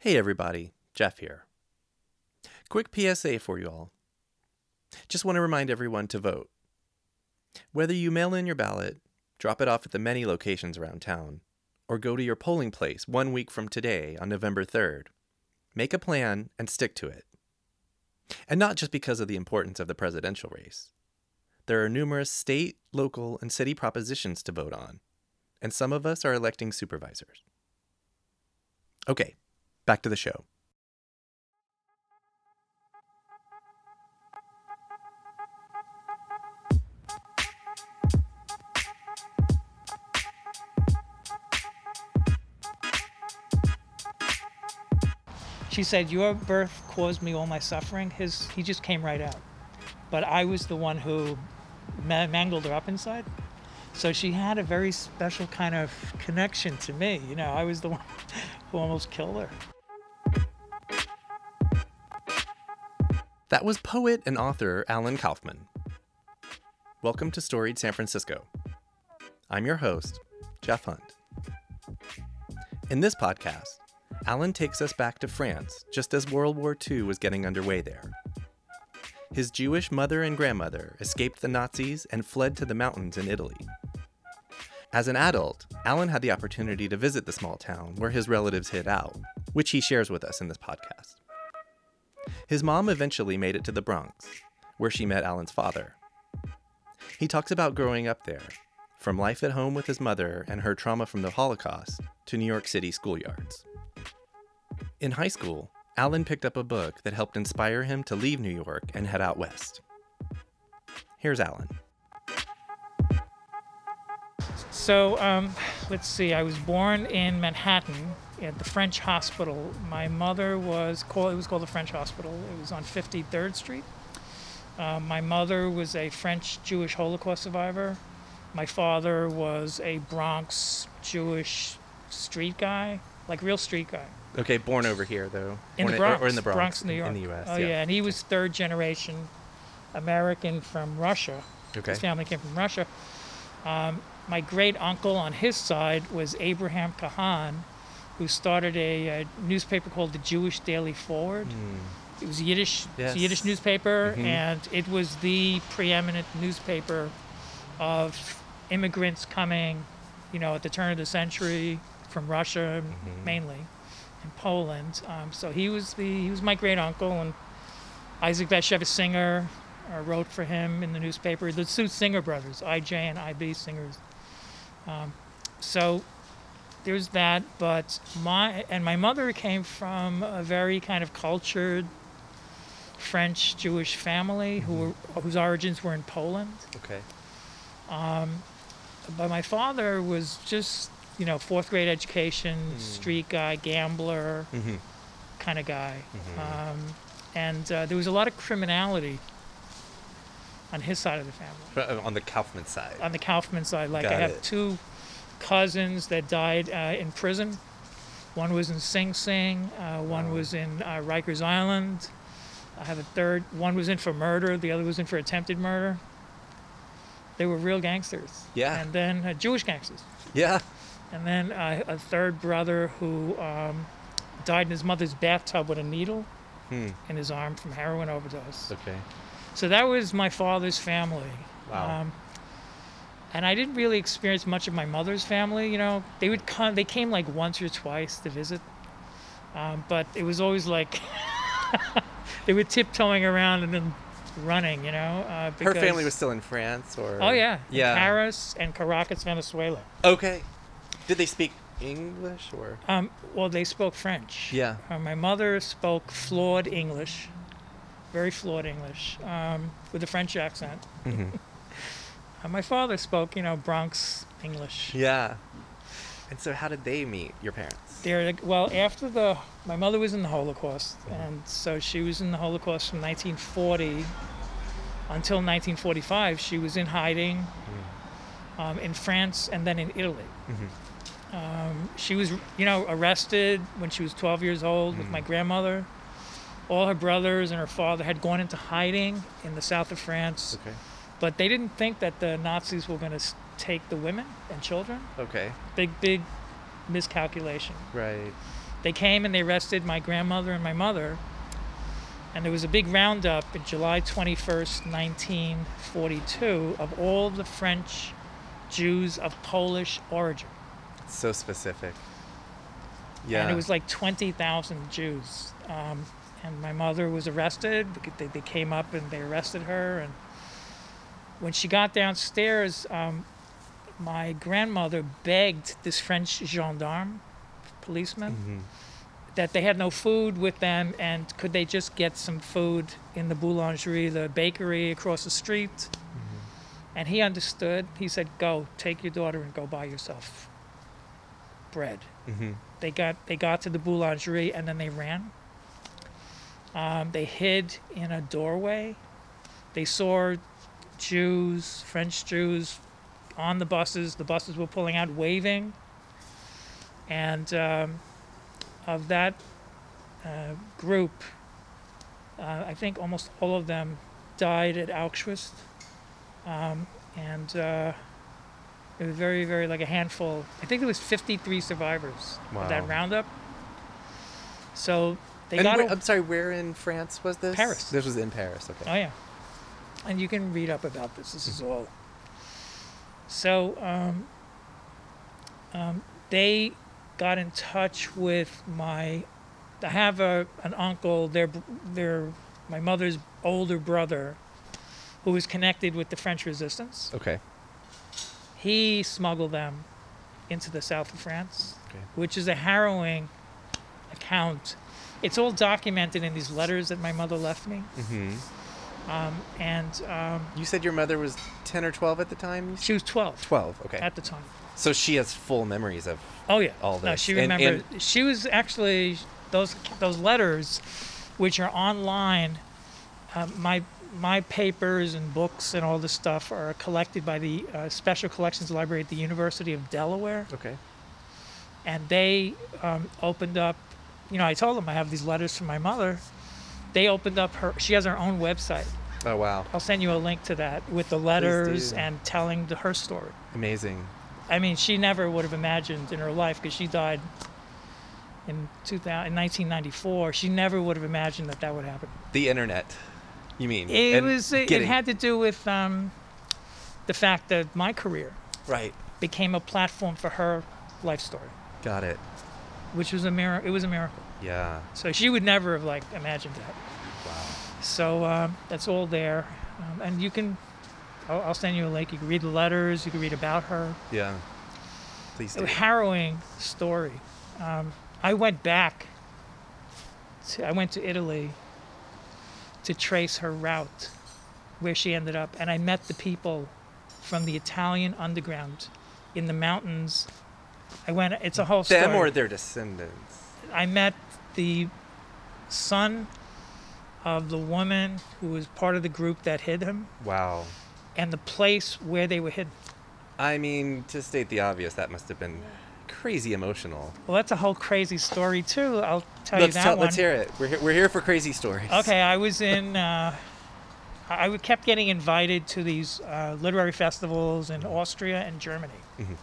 Hey everybody, Jeff here. Quick PSA for you all. Just want to remind everyone to vote. Whether you mail in your ballot, drop it off at the many locations around town, or go to your polling place one week from today on November 3rd, make a plan and stick to it. And not just because of the importance of the presidential race. There are numerous state, local, and city propositions to vote on, and some of us are electing supervisors. Okay, back to the show. She said, Your birth caused me all my suffering. His, he just came right out. But I was the one who ma- mangled her up inside. So she had a very special kind of connection to me. You know, I was the one who almost killed her. That was poet and author Alan Kaufman. Welcome to Storied San Francisco. I'm your host, Jeff Hunt. In this podcast, Alan takes us back to France just as World War II was getting underway there. His Jewish mother and grandmother escaped the Nazis and fled to the mountains in Italy. As an adult, Alan had the opportunity to visit the small town where his relatives hid out, which he shares with us in this podcast. His mom eventually made it to the Bronx, where she met Alan's father. He talks about growing up there, from life at home with his mother and her trauma from the Holocaust to New York City schoolyards. In high school, Alan picked up a book that helped inspire him to leave New York and head out west. Here's Alan. So um, let's see. I was born in Manhattan at the French Hospital. My mother was called. It was called the French Hospital. It was on 53rd Street. Uh, my mother was a French Jewish Holocaust survivor. My father was a Bronx Jewish street guy, like real street guy. Okay, born over here though. In Born the Bronx, or in the Bronx, Bronx, New in- York. in the U.S. Oh yeah. and he was third generation American from Russia. Okay. His family came from Russia. Um, my great uncle on his side was Abraham Cahan, who started a, uh newspaper called the Jewish Daily Forward. It was Yiddish, it's a Yiddish newspaper, Mhm. and it was the preeminent newspaper of immigrants coming, you know, at the turn of the century from Russia Mhm. mainly, and Poland. Um, so he was the he was my great uncle, and Isaac Bashevis Singer uh, wrote for him in the newspaper. The two Singer brothers, I.J. and I.B. Singers. Um, so there's that, but my and my mother came from a very kind of cultured French Jewish family who were, whose origins were in Poland. Okay. Um, but my father was just, you know, fourth grade education, Mm. street guy, gambler Mm-hmm. kind of guy. Mhm. Um, and uh, there was a lot of criminality on his side of the family. uh, On the Kaufman side. On the Kaufman side, like I have it. two cousins that died uh, in prison. One was in Sing Sing, uh, one was in uh, Rikers Island. I have a third. One was in for murder. The other was in for attempted murder. They were real gangsters. Yeah. And then uh, Jewish gangsters. yeah. And then uh, a third brother who um, died in his mother's bathtub with a needle Hmm. in his arm from heroin overdose. Okay. So that was my father's family. Wow. Um, and I didn't really experience much of my mother's family. You know, they would come. They came like once or twice to visit, um, but it was always like they were tiptoeing around and then running. You know, uh, Her family was still in France, or Oh yeah, in yeah. Paris and Caracas, Venezuela. Okay. Did they speak English or? Um, well, they spoke French. Yeah. Uh, my mother spoke flawed English, very flawed English, um, with a French accent. Mm-hmm. Uh, my father spoke, you know, Bronx English. Yeah. And so, how did they meet your parents? They're well after the my mother was in the Holocaust, and so she was in the Holocaust from 1940 until 1945. She was in hiding um, in France and then in Italy. Mhm. Um, she was, you know, arrested when she was 12 years old with my grandmother. All her brothers and her father had gone into hiding in the south of France, Okay. But they didn't think that the Nazis were going to take the women and children. Okay. Big, big miscalculation. Right. they came and they arrested my grandmother and my mother. And there was a big roundup in July 21st, 1942, of all the French Jews of Polish origin. So specific. Yeah. And it was like 20,000 Jews. Um, and my mother was arrested. They, they came up and they arrested her. And when she got downstairs, um, my grandmother begged this French gendarme, policeman, Mhm. that they had no food with them and could they just get some food in the boulangerie, the bakery across the street. And he understood. He said, "Go, take your daughter and go buy yourself bread." Mhm. They got they got to the boulangerie and then they ran. Um, they hid in a doorway. They saw Jews, French Jews, on the buses. The buses were pulling out, waving. And um, of that uh, group, uh, I think almost all of them died at Auschwitz. Um, and uh, it was very, very like a handful. I think there was 53 survivors of that roundup. So they And got. where- a- I'm sorry, where in France was this? Paris. This was in Paris. Okay. Oh yeah, and you can read up about this. This is all. So um, um, they got in touch with my. I have a an uncle. Their their my mother's older brother, who was connected with the French Resistance. Okay. He smuggled them into the south of France, Okay. which is a harrowing account. It's all documented in these letters that my mother left me. hmm Um, and um, You said your mother was 10 or 12 at the time? she was 12 12. Okay. at the time. so she has full memories of. Oh yeah. All No, this. she And- remembered. she was actually those those letters, which are online. Uh, my my papers and books and all this stuff are collected by the uh, Special Collections Library at the University of Delaware, Okay. and they um, opened up. You know, I told them I have these letters from my mother. They opened up her. She has her own website. Oh wow. I'll send you a link to that with the letters and telling the, her story. Amazing. I mean, she never would have imagined in her life because she died in 2000, in 1994. She never would have imagined that that would happen. The internet. You mean? It And was. It, it had to do with um, the fact that my career Right. became a platform for her life story, Got it. which was a miracle. It was a miracle. Yeah. So she would never have like imagined that. Wow. So um, that's all there, um, and you can. I'll, I'll send you a link. You can read the letters. You can read about her. Yeah. Please do. a harrowing story. Um, I went back. To, I went to Italy to trace her route, where she ended up, and I met the people from the Italian underground in the mountains. I went. It's a whole story. Them or their descendants. I met the son of the woman who was part of the group that hid him, Wow. and the place where they were hidden. I mean, to state the obvious, that must have been crazy emotional. Well, that's a whole crazy story too. I'll tell let's you that tell, one. let's hear it. We're here, we're here for crazy stories. Okay, I was in. Uh, I kept getting invited to these uh, literary festivals in Austria and Germany. Mhm.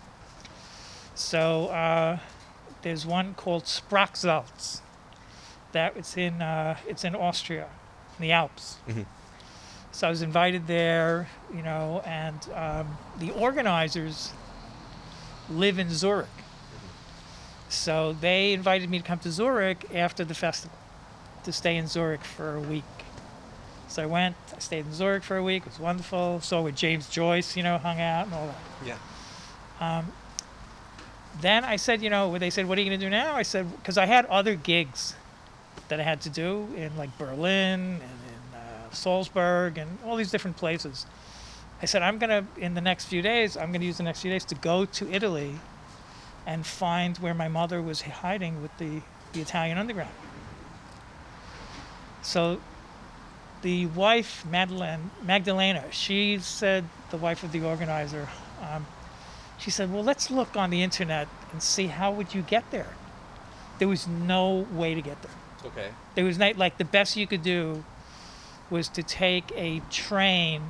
So uh, there's one called Sprachsalz. That it's in uh, it's in Austria, in the Alps. Mhm. So I was invited there, you know, and um, the organizers live in Zurich. So they invited me to come to Zurich after the festival to stay in Zurich for a week. So I went, I stayed in Zurich for a week. It was wonderful. Saw with James Joyce, you know, hung out and all that. Yeah. Then I said, you know, they said, what are you going to do now? I said, because I had other gigs that I had to do in like Berlin and in uh, Salzburg and all these different places. I said, I'm going to, in the next few days, I'm going to use the next few days to go to Italy and find where my mother was hiding with the, the Italian underground. So the wife, Madeline, Magdalena, she said, the wife of the organizer, um, she said, well, let's look on the internet and see how would you get there. There was no way to get there. Okay. There was not, like the best you could do was to take a train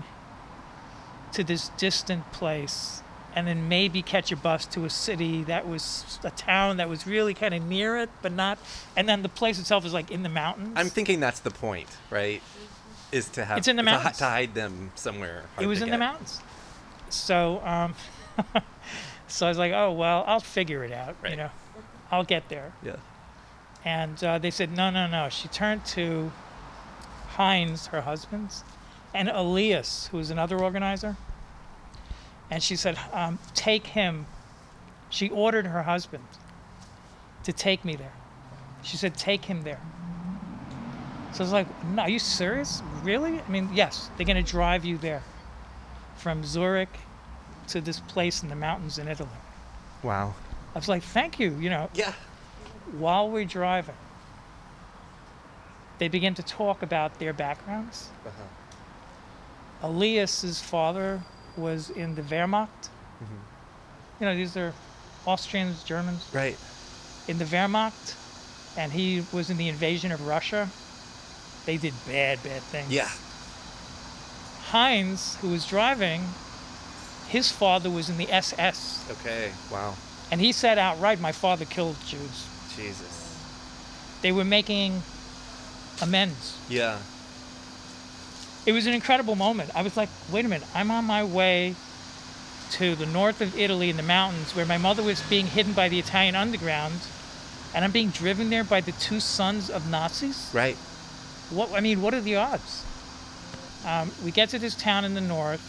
to this distant place and then maybe catch a bus to a city that was a town that was really kind of near it, but not. And then the place itself is like in the mountains. I'm thinking that's the point, right? Is to have It's in the mountains. to hide them somewhere. it was in the mountains. So, um, so I was like, oh well, I'll figure it out. You know, I'll get there. Yeah. And uh, they said, no, no, no. She turned to Heinz, her husband's, and Elias, who was another organizer. And she said, um, take him. She ordered her husband to take me there. She said, take him there. So I was like, no, are you serious? Really? I mean, yes, they're going to drive you there from Zurich to this place in the mountains in Italy. Wow. I was like, thank you, you know, Yeah. While we're driving, they begin to talk about their backgrounds. Uh-huh. Elias's father was in the Wehrmacht. You know, these are Austrians, Germans Right. in the Wehrmacht, and he was in the invasion of Russia. They did bad, bad things. Yeah. Heinz, who was driving, his father was in the SS, Okay. Wow. and he said outright, "My father killed Jews." Jesus. They were making amends. Yeah. it was an incredible moment. I was like, wait a minute, I'm on my way to the north of Italy in the mountains where my mother was being hidden by the Italian underground, and I'm being driven there by the two sons of Nazis. Right. What I mean, what are the odds? Um, we get to this town in the north.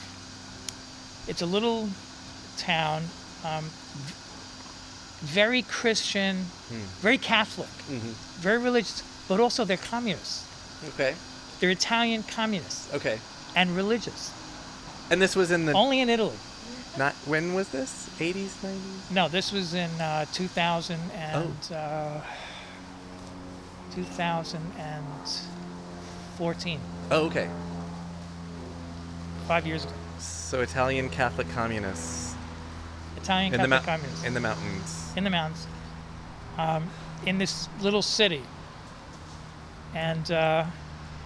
It's a little town, um, very Christian, very Catholic, Mm-hmm. very religious, but also they're communists. Okay. They're Italian communists Okay. and religious. And this was in the Only in Italy. not when was this? 80s, 90s? No, this was in uh, 2000 and uh, 2014, Oh, okay. five years ago. So Italian Catholic communists Italian in the Catholic mou- communists in the mountains. in the mountains, um, in this little city. And uh,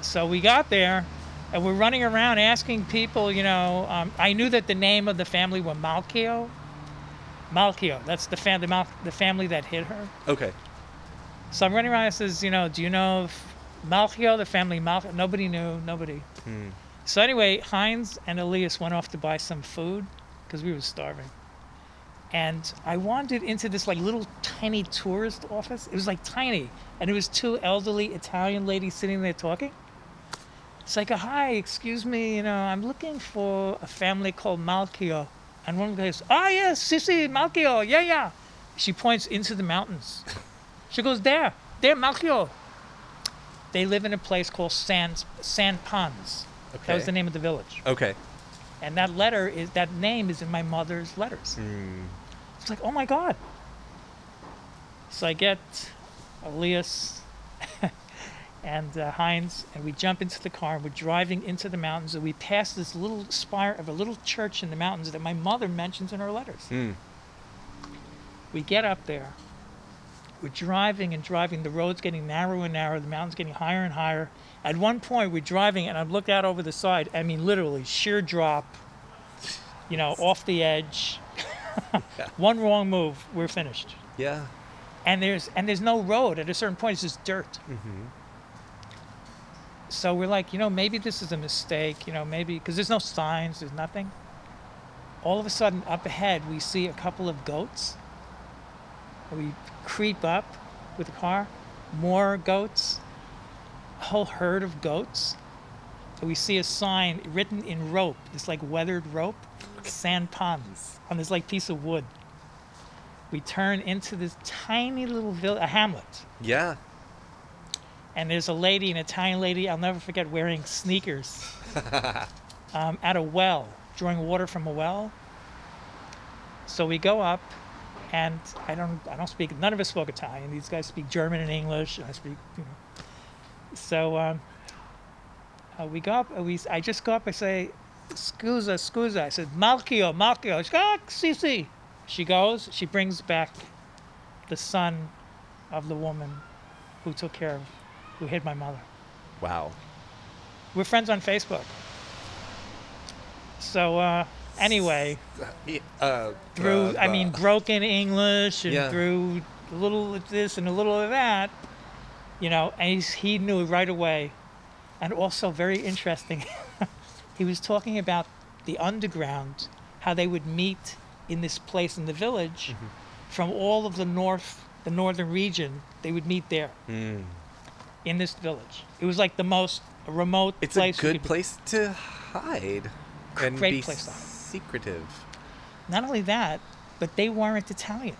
so we got there, and we're running around asking people. You know, um, I knew that the name of the family were Malchio. Malchio, that's the, fam- the, Mal- the family that hit her. Okay. So I'm running around and says, you know, do you know Malchio, the family Malchio? Nobody knew, nobody. Hmm. So anyway, Heinz and Elias went off to buy some food because we were starving. And I wandered into this like little tiny tourist office. It was like tiny, and it was two elderly Italian ladies sitting there talking. It's like, hi, excuse me, you know, I'm looking for a family called Malchio. And one goes, ah, yes, Sisi, Malchio, yeah, yeah. She points into the mountains. She goes, there, there, Malchio. They live in a place called San, San Pons. That was the name of the village. Okay. And that letter is, that name is in my mother's letters. Hmm. It's like, oh my God. So I get Elias and uh, Heinz, and we jump into the car. We're driving into the mountains, and we pass this little spire of a little church in the mountains that my mother mentions in her letters. Hmm. We get up there. We're driving and driving. The road's getting narrower and narrower. The mountain's getting higher and higher. At one point, we're driving, and I look out over the side. I mean, literally, sheer drop. You know, off the edge. one wrong move, we're finished. Yeah. And there's and there's no road. At a certain point, it's just dirt. Mm-hmm. So we're like, you know, maybe this is a mistake. You know, maybe because there's no signs, there's nothing. All of a sudden, up ahead, we see a couple of goats. We creep up with the car, more goats, a whole herd of goats. And we see a sign written in rope, this like weathered rope, San Pons on this like piece of wood. We turn into this tiny little village, a hamlet Yeah. and there's a lady, an Italian lady, I'll never forget, wearing sneakers um, at a well, drawing water from a well. So we go up, and I don't, I don't speak. None of us spoke Italian. These guys speak German and English. And I speak, you know. So um, uh, we go up. uh, We, I just go up. I say, "Scusa, scusa." I said, "Malchio, Malchio." She goes, "Ah, si, si." She goes. She brings back the son of the woman who took care of, who hid my mother. Wow. We're friends on Facebook. So uh, Anyway, Uh, through uh, I mean uh, broken English and Yeah. through a little of this and a little of that, you know, and he's, he knew right away, and also very interesting. he was talking about the underground, how they would meet in this place in the village, Mm-hmm. from all of the north, the northern region. They would meet there mm. in this village. It was like the most remote It's place. a good could be. place to hide and Great be place to hide. secretive. Not only that, but they weren't Italian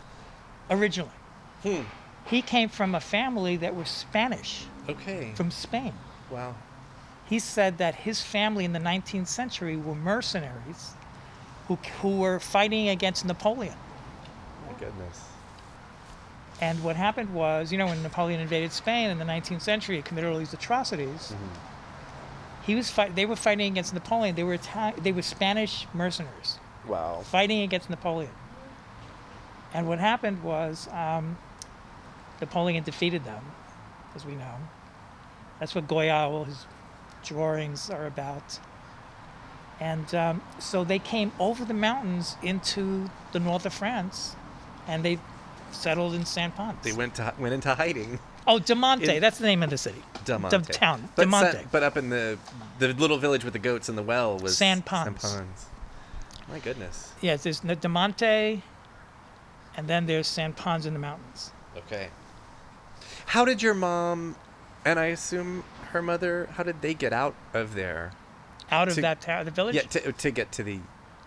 originally. Hmm. He came from a family that were Spanish Okay. from Spain. wow. He said that his family in the 19th century were mercenaries who, who were fighting against Napoleon. My goodness. And what happened was, you know, when Napoleon invaded Spain in the 19th century, he committed all these atrocities. He was fight- they were fighting against Napoleon. They were Itali- they were Spanish mercenaries. Wow. fighting against Napoleon. And what happened was um, Napoleon defeated them, as we know. That's what Goya, his drawings are about. And um, so they came over the mountains into the north of France, and they settled in Saint Pons. They went to went into hiding. oh, Demonte, in- that's the name of the city. Demonte. The town, But, Demonte. Sa- but up in the the little village with the goats and the well was San Pons. Pons. My goodness. Yes, there's Demonte, and then there's Saint Pons in the mountains. Okay. How did your mom and I assume her mother how did they get out of there? Out of To- that town, the village? Yeah, to, to get to the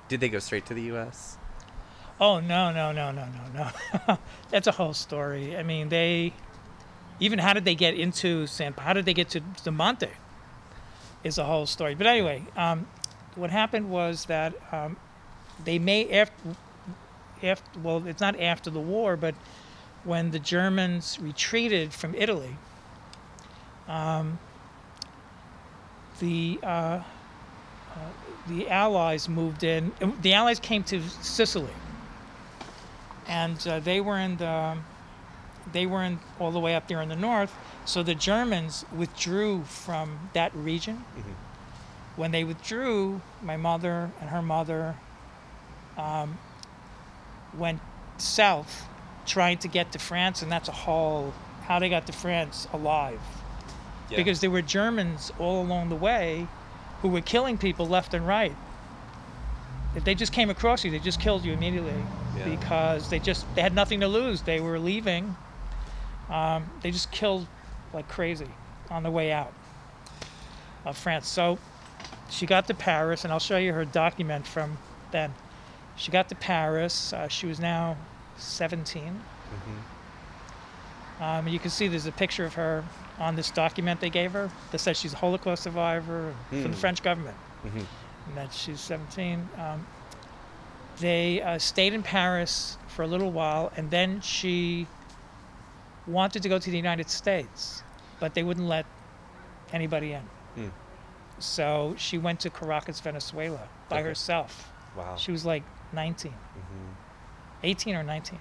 did they go straight to the US? Oh no no no no no no! That's a whole story. I mean, they even how did they get into San? How did they get to the Monte? Is a whole story. But anyway, um, what happened was that um, they may after after well, it's not after the war, but when the Germans retreated from Italy, um, the uh, uh, the Allies moved in. The Allies came to Sicily, and uh, they were in the they were in all the way up there in the north. So the Germans withdrew from that region. When they withdrew, my mother and her mother um, went south, trying to get to France, and that's a whole how they got to France alive Yeah. because there were Germans all along the way who were killing people left and right. If they just came across you, they just killed you immediately Yeah. because they just they had nothing to lose. They were leaving. Um, they just killed like crazy on the way out of France. So she got to Paris, and I'll show you her document from then. She got to Paris. Uh, she was now 17. Um, you can see there's a picture of her on this document they gave her that says she's a Holocaust survivor from the Hmm. French government Mhm. and that she's 17. Um, they uh, stayed in Paris for a little while, and then she wanted to go to the United States, but they wouldn't let anybody in. Hmm. So she went to Caracas, Venezuela by Okay. herself. Wow. She was like 19. Mhm. 18 or 19.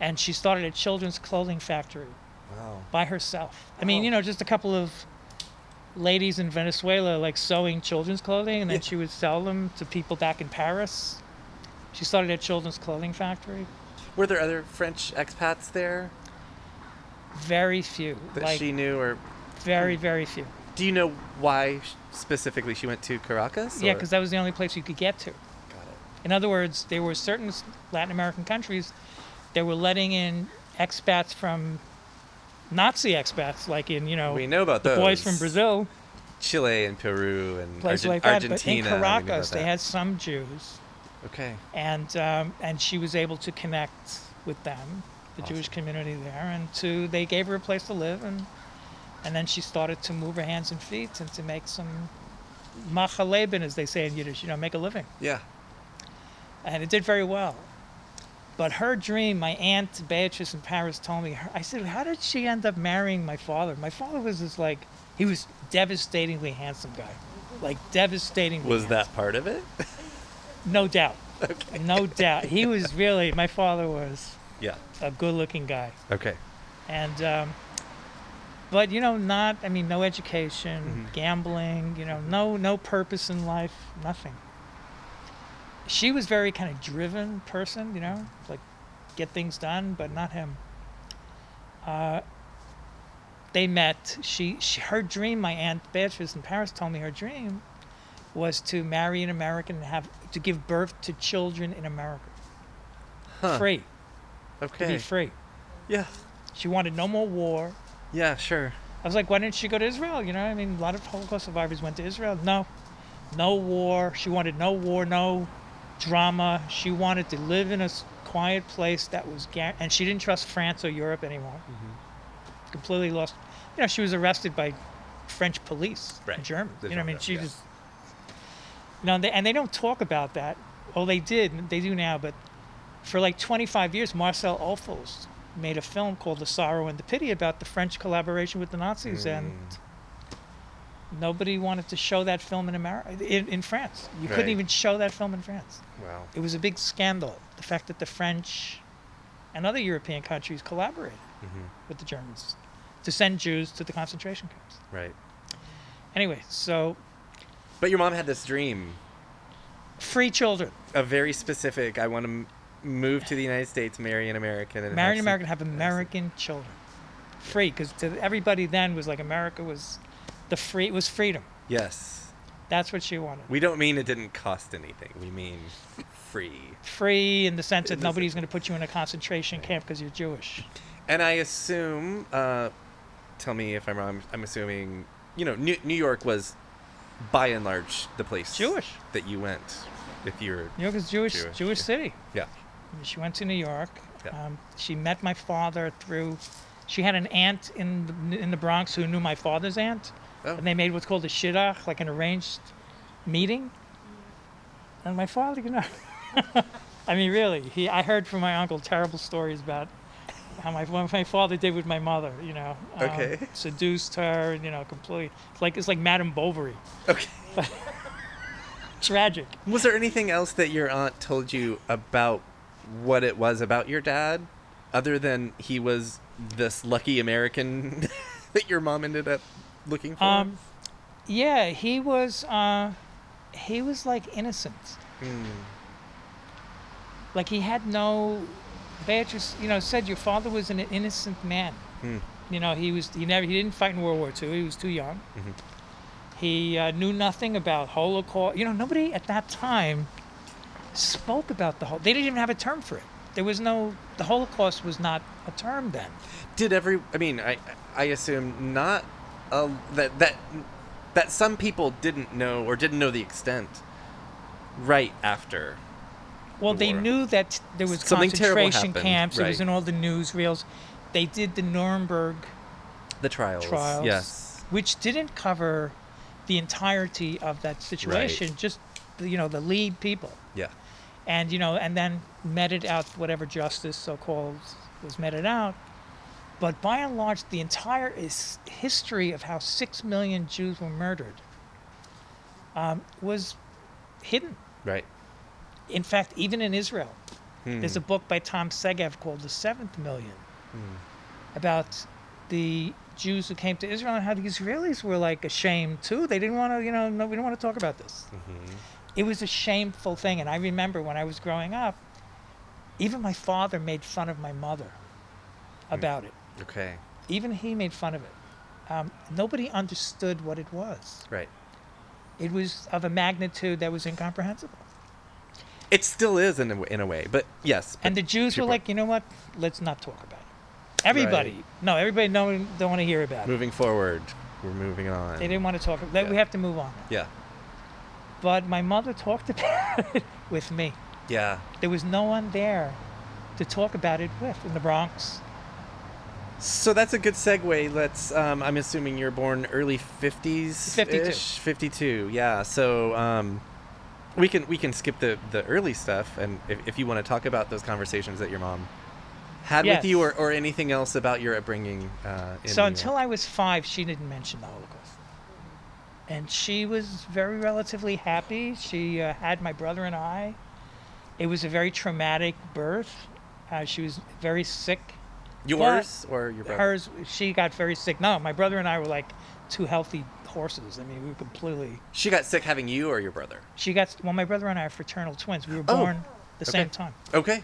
And she started a children's clothing factory Wow. by herself. I mean, Wow. you know, just a couple of ladies in Venezuela like sewing children's clothing and then Yeah. she would sell them to people back in Paris. She started a children's clothing factory. Were there other French expats there Very few. that like she knew or very very few. do you know why sh- specifically she went to Caracas? Yeah, or- because that was the only place you could get to. Got it. In other words, there were certain s- Latin American countries that were letting in expats from Nazi expats, like in you know We know about the those. boys from Brazil, Chile and Peru and places like that. Argentina. but in we knew about Caracas, they had some Jews, Okay. and um, and she was able to connect with them, the Jewish community there, and to they gave her a place to live, and and then she started to move her hands and feet and to make some machaleben, as they say in Yiddish, you know, make a living, Yeah. and it did very well. But her dream, my aunt Beatrice in Paris told me. I said, "How did she end up marrying my father?" My father was this like, he was devastatingly handsome guy, like devastatingly. Was handsome. that part of it? No doubt. okay. No doubt. He was really, my father was Yeah. a good looking guy. Okay. And, um, but, you know, not, I mean, no education, Mhm. gambling, you know, no, no purpose in life, nothing. She was very kind of driven person, you know, like get things done, but not him. Uh, they met. She, she her dream. My aunt Beatrice in Paris told me her dream was to marry an American and have to give birth to children in America, Huh. free to Okay. be free. Yeah. She wanted no more war. Yeah. Sure. I was like, why didn't she go to Israel? You know, I mean, a lot of Holocaust survivors went to Israel. No, no war. She wanted no war, no drama. She wanted to live in a quiet place that was, gar- and she didn't trust France or Europe anymore. Completely lost. You know, she was arrested by French police Right. and German. You know, what I mean, she yeah. just. You know, they, and they don't talk about that. Oh, they did. They do now, but for like 25 years, Marcel Ophuls made a film called The Sorrow and the Pity about the French collaboration with the Nazis, and nobody wanted to show that film in America, in, in France. You Right. couldn't even show that film in France. Wow. It was a big scandal. The fact that the French and other European countries collaborated hmm with the Germans to send Jews to the concentration camps. Right. Anyway, so But your mom had this dream, free children, a very specific. I want to m- move to the United States, marry an American, and marry an have American, have American children, free, because to everybody then was like America was the free, it was freedom. Yes. That's what she wanted. We don't mean it didn't cost anything. We mean free. free in the sense that nobody's going to put you in a concentration camp because you're Jewish. And I assume, uh, tell me if I'm wrong. I'm assuming, you know, New, New York was, by and large, the place Jewish. that you went. If you're, New York is Jewish, Jewish, Jewish, yeah. city. yeah, She went to New York. Yeah. Um, she met my father through. She had an aunt in the, in the Bronx who knew my father's aunt, oh, and they made what's called a shidduch, like an arranged meeting. And my father, you know, I mean, really, he. I heard from my uncle terrible stories about how my what my father did with my mother. You know, um, Okay. seduced her. You know, completely. It's like it's like Madame Bovary. okay. Tragic. Was there anything else that your aunt told you about what it was about your dad, other than he was this lucky American that your mom ended up looking for? Um, yeah, he was. Uh, he was like innocent. Hmm. Like he had no. Beatrice, you know, said your father was an innocent man. Hmm. You know, he was. He never. He didn't fight in World War II. He was too young. Mhm. He uh, knew nothing about Holocaust. You know, nobody at that time spoke about the whole. They didn't even have a term for it. There was no. The Holocaust was not a term then. Did every? I mean, I I assume not. Uh, that that that some people didn't know or didn't know the extent. Right after. Well, the they war. knew that there was Something concentration camps. It was in all the newsreels. They did the Nuremberg The trials. trials, Yes. which didn't cover the entirety of that situation. Just you know the lead people, Yeah. and you know, and then meted out whatever justice, so-called, was meted out. But by and large, the entire is history of how six million Jews were murdered um, was hidden. Right. In fact, even in Israel, Hmm. there's a book by Tom Segev called The Seventh Million Hmm. about the Jews who came to Israel and how the Israelis were like ashamed too. They didn't want to, you know, no, we don't want to talk about this. Mhm. It was a shameful thing. And I remember when I was growing up, even my father made fun of my mother about it. Okay. Even he made fun of it. Um, nobody understood what it was. Right. It was of a magnitude that was incomprehensible. It still is in a, in a way, but yes. And the Jews were point. like, you know what? Let's not talk about it. Everybody, no, everybody don't, don't want to hear about it. moving forward, we're moving on. They didn't want to talk. That We have to move on. Yeah. But my mother talked about it with me. Yeah. There was no one there to talk about it with in the Bronx. So that's a good segue. Let's. Um, I'm assuming you're born early 50s. 52. 52. Yeah. So um, we can we can skip the the early stuff, and if, if you want to talk about those conversations that your mom had Yes. with you, or, or anything else about your upbringing. Uh, in so until I was five, she didn't mention the Holocaust. And she was very relatively happy. She uh, had my brother and I. It was a very traumatic birth. Uh, she was very sick. Yours or your brother. Hers, she got very sick. No, my brother and I were like two healthy horses. I mean, we were completely. She got sick having you or your brother? She got well. My brother and I are fraternal twins. We were Oh, born the okay. same time. Okay.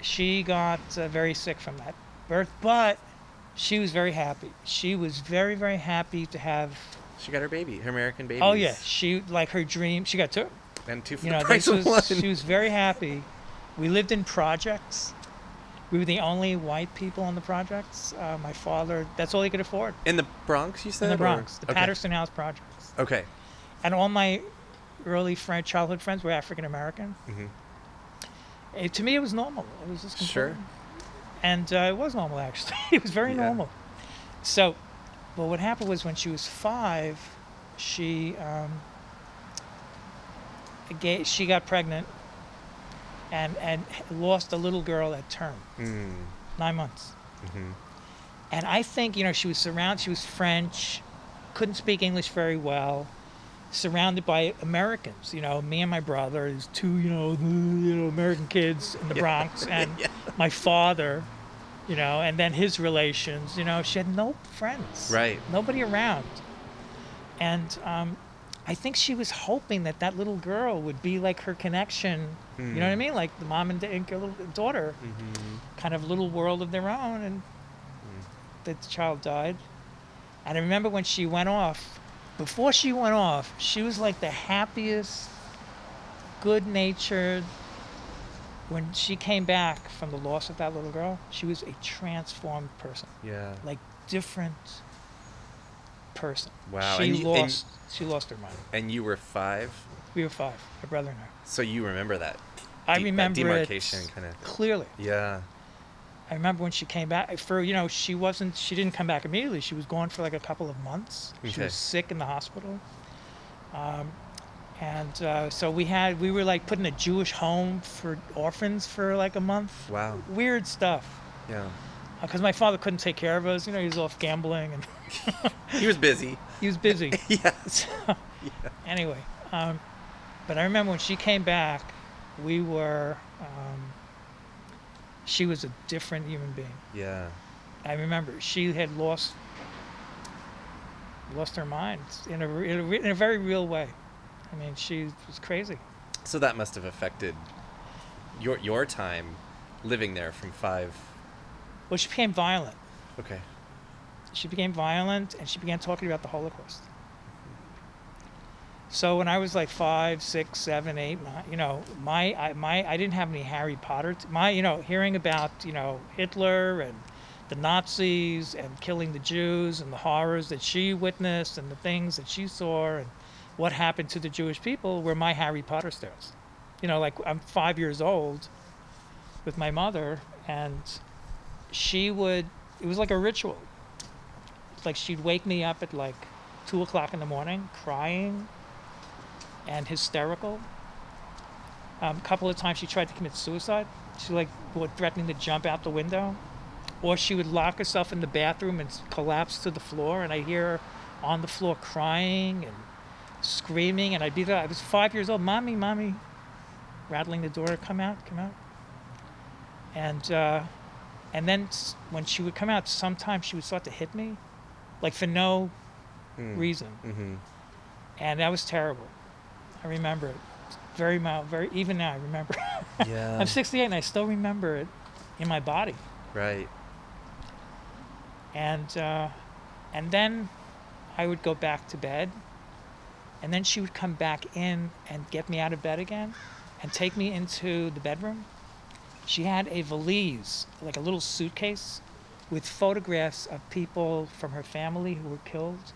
She got uh, very sick from that birth, but she was very happy. She was very very happy to have. She got her baby, her American baby. Oh yeah, she like her dream. She got two. And two for You know, this was, she was very happy. We lived in projects. We were the only white people on the projects. Uh, my father, that's all he could afford. In the Bronx, you said? In the or- Bronx, the okay. Patterson House projects. Okay. And all my early friend, childhood friends were African American. Mhm. To me, it was normal. It was just Sure. And uh, it was normal, actually. it was very Yeah. normal. So, but what happened was when she was five, she um, she got pregnant and and lost a little girl at term, Mm. nine months. hmm And I think, you know, she was surrounded, she was French, couldn't speak English very well, surrounded by Americans, you know, me and my brother, these two, you know, you know American kids in the Yeah. Bronx, and Yeah. my father, you know, and then his relations, you know, she had no friends. Right. Nobody around. And um, I think she was hoping that that little girl would be like her connection, you know what I Mm. mean? Like the mom and, da- and little daughter hmm kind of little world of their own and the child died and i remember when she went off before she went off she was like the happiest good natured when she came back from the loss of that little girl she was a transformed person Yeah. like different person Wow, she you- lost she lost her mind And you were five, we were five my brother and i so you remember that? i de- that remember demarcation kind of. clearly Yeah. I remember when she came back for you know she wasn't she didn't come back immediately. She was gone for like a couple of months. She was sick in the hospital, um, and uh, so we had we were like put in a Jewish home for orphans for like a month. Wow. Weird stuff. Yeah. Because my father couldn't take care of us. You know, he was off gambling and He was busy. he was busy. yeah. so, Yeah. anyway, um, but I remember when she came back, we were. Um, she was a different human being. Yeah. I remember she had lost lost her mind in a, in a, in a very real way. I mean, she was crazy. So that must have affected your your time living there from five. Well, she became violent. Okay. She became violent, and she began talking about the Holocaust. So when I was like five, six, seven, eight, nine, you know, my I, my I didn't have any Harry Potter. T- my you know, hearing about you know Hitler and the Nazis and killing the Jews and the horrors that she witnessed and the things that she saw and what happened to the Jewish people were my Harry Potter stories. You know, like I'm five years old with my mother, and she would. It was like a ritual. It's like she'd wake me up at like two o'clock in the morning, crying and hysterical. Um, a couple of times she tried to commit suicide. She like was threatening to jump out the window, or she would lock herself in the bathroom and collapse to the floor. And I hear her on the floor crying and screaming. And I'd be there. I was five years old. Mommy, mommy, rattling the door. Come out, come out. And uh, and then when she would come out, sometimes she would start to hit me, like for no reason Mm-hmm. and that was terrible. I remember it very well, very even now. I remember. Yeah. I'm 68 and I still remember it in my body. Right. And uh, and then I would go back to bed, and then she would come back in and get me out of bed again, and take me into the bedroom. She had a valise, like a little suitcase, with photographs of people from her family who were killed,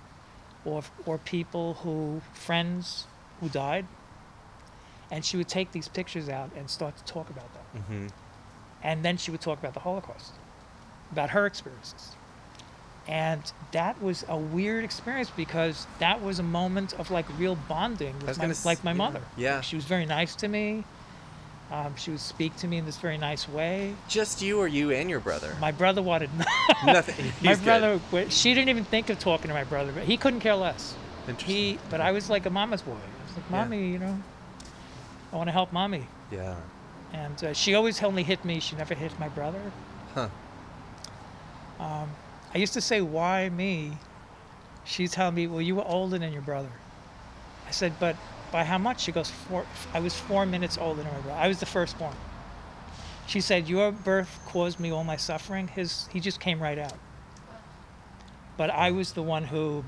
or or people who friends who died. And she would take these pictures out and start to talk about them. Mm-hmm. And then she would talk about the Holocaust, about her experiences. And that was a weird experience because that was a moment of like real bonding with my, s- like my yeah. mother. Yeah. She was very nice to me. Um, she would speak to me in this very nice way. Just you or you and your brother? My brother wanted Nothing. my He's brother. She didn't even think of talking to my brother, but he couldn't care less. Interesting. He, but I was like a mama's boy. I was like, Yeah. mommy, you know, I want to help mommy. Yeah. And uh, she always only hit me. She never hit my brother. Huh. Um, I used to say, "Why me?" she's telling me, well, you were older than your brother. I said, but by how much? She goes, four, I was four minutes older than my brother. I was the firstborn. She said, your birth caused me all my suffering. His, he just came right out. But I was the one who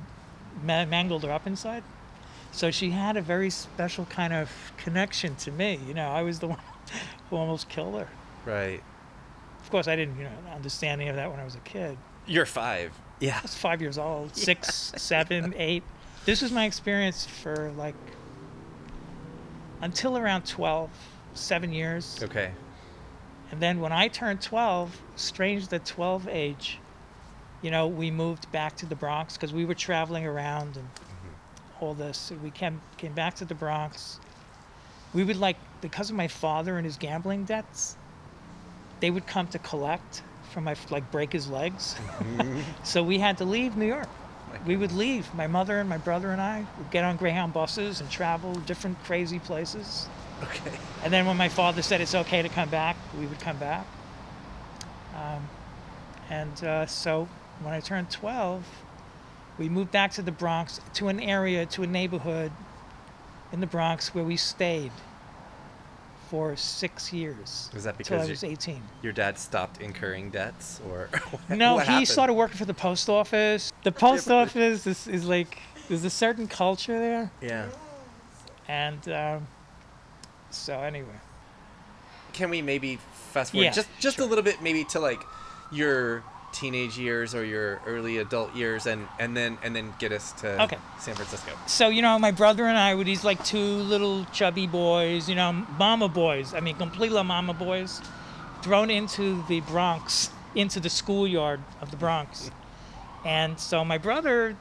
ma- mangled her up inside. So she had a very special kind of connection to me. You know, I was the one who almost killed her. Right. Of course, I didn't, you know, understand any of that when I was a kid. You're five. Yeah. I was five years old, six, seven, eight. This was my experience for like until around 12, seven years. Okay. And then when I turned 12, strange the 12 age, you know, we moved back to the Bronx because we were traveling around and mm-hmm. all this. We came, came back to the Bronx. We would like, because of my father and his gambling debts, they would come to collect from my, like break his legs. Mm-hmm. so we had to leave New York. We would leave. My mother and my brother and I would get on Greyhound buses and travel different crazy places. Okay. And then when my father said it's okay to come back, we would come back. Um, and uh, so when I turned 12, we moved back to the Bronx, to an area, to a neighborhood in the Bronx where we stayed for six years. Was that Until I because was you- 18. your dad stopped incurring debts, or what- No, what he happened? started working for the post office. The post office is, is like, there's a certain culture there. Yeah. And um, so, anyway. Can we maybe fast forward Yeah, just just a little bit, maybe to like your teenage years or your early adult years, and and then and then get us to Okay. San Francisco. so you know my brother and i were these like two little chubby boys you know mama boys i mean completely mama boys thrown into the bronx into the schoolyard of the bronx and so my brother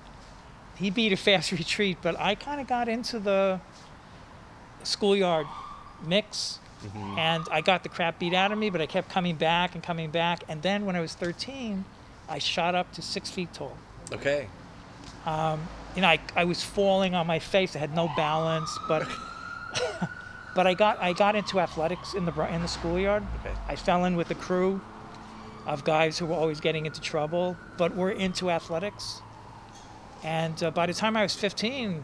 he beat a fast retreat but i kind of got into the schoolyard mix and i got the crap beat out of me but i kept coming back and coming back and then when i was 13 i shot up to six feet tall Okay. you know, I, I was falling on my face. I had no balance, but but I got I got into athletics in the in the schoolyard. Okay. I fell in with a crew of guys who were always getting into trouble, but were into athletics. And uh, by the time I was 15,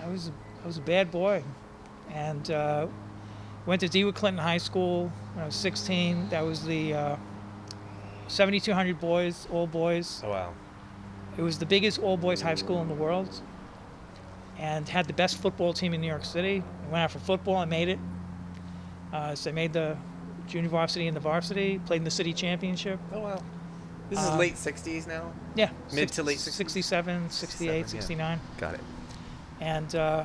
I was I was a bad boy, and uh, went to Dewitt Clinton High School when I was 16. That was the uh, 7,200 boys, all boys. Oh wow. It was the biggest all boys high school in the world and had the best football team in New York City. I went out for football, I made it. Uh, so I made the junior varsity and the varsity, played in the city championship. Oh wow. This is Um, late '60s now. Yeah. Mid to late 60s? 67, 68, 67, yeah. 69. Got it. And uh,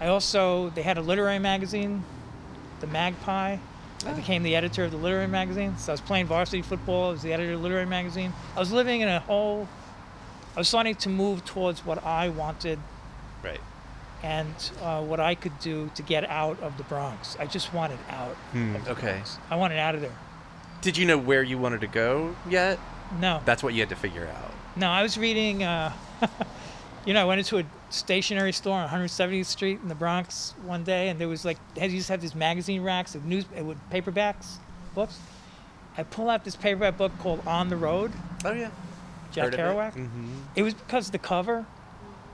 I also, they had a literary magazine, The Magpie. I Oh. became the editor of the literary magazine. So I was playing varsity football. I was the editor of the literary magazine. I was living in a whole, I was starting to move towards what I wanted Right. and uh, what I could do to get out of the Bronx. I just wanted out. Hmm, okay. Bronx. I wanted out of there. Did you know where you wanted to go yet? No, That's what you had to figure out. no. I was reading. Uh, you know, I went into a stationery store on 170th Street in the Bronx one day, and there was like they used to have these magazine racks of news with paperbacks, books. I pull out this paperback book called On the Road, Oh yeah. Jack Kerouac. Mm-hmm. It was because of the cover.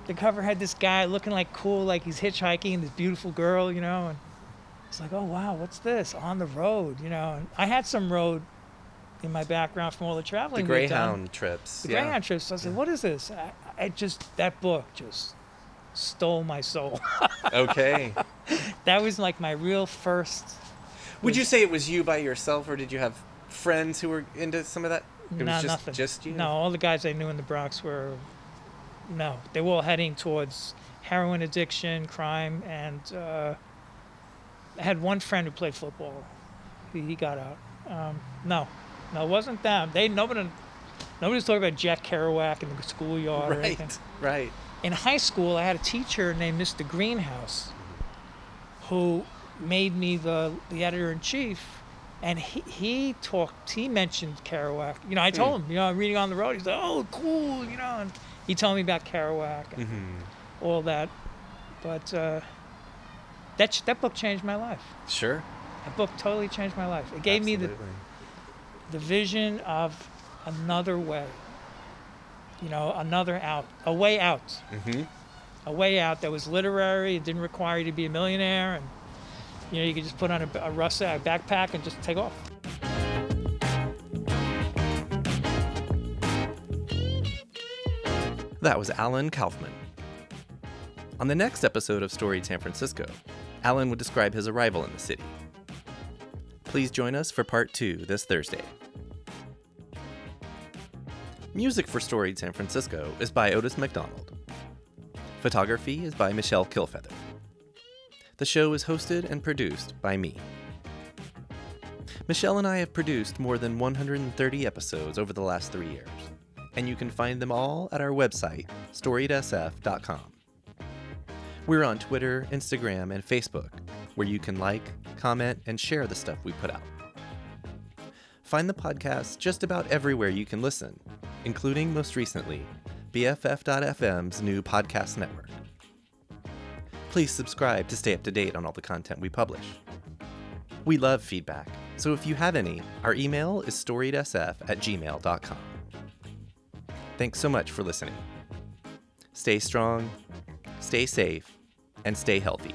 The cover had this guy looking like cool, like he's hitchhiking, and this beautiful girl, you know, and it's like, oh wow, what's this? On the road, you know. And I had some road in my background from all the The traveling. done. Greyhound trips. The yeah. Greyhound trips. So I said, what is this? I, I just that book just stole my soul. Okay. that was like my real first. Would you say it was you by yourself, or did you have friends who were into some of that? It was just, nothing. just you. No, all the guys I knew in the Bronx were. No, they were all heading towards heroin addiction, crime, and uh, I had one friend who played football. He, he got out. Um, no, no, it wasn't them. They nobody, nobody's talking about Jack Kerouac in the schoolyard or anything. Right. Right. In high school, I had a teacher named Mr. Greenhouse who made me the, the editor in chief. And he, he talked, he mentioned Kerouac. You know, I told him, you know, I'm reading on the road. He's like, oh, cool, you know. And he told me about Kerouac and Mm-hmm. all that. But uh, that, that book changed my life. Sure. That book totally changed my life. It gave me the, the vision of another way. You know, another out, a way out, Mm-hmm. a way out that was literary. It didn't require you to be a millionaire, and you know, you could just put on a, a rucksack, a backpack, and just take off. That was Alan Kaufman. On the next episode of Storied San Francisco, Alan would describe his arrival in the city. Please join us for part two this Thursday. Music for Storied San Francisco is by Otis McDonald. Photography is by Michelle Kilfeather. The show is hosted and produced by me. Michelle and I have produced more than 130 episodes over the last three years, and you can find them all at our website, storiedsf.com. We're on Twitter, Instagram, and Facebook, where you can like, comment, and share the stuff we put out. Find the podcast just about everywhere you can listen, including most recently, BFF.FM's new podcast network. Please subscribe to stay up to date on all the content we publish. We love feedback, so if you have any, our email is storiedsf at gmail.com. Thanks so much for listening. Stay strong, stay safe, and stay healthy.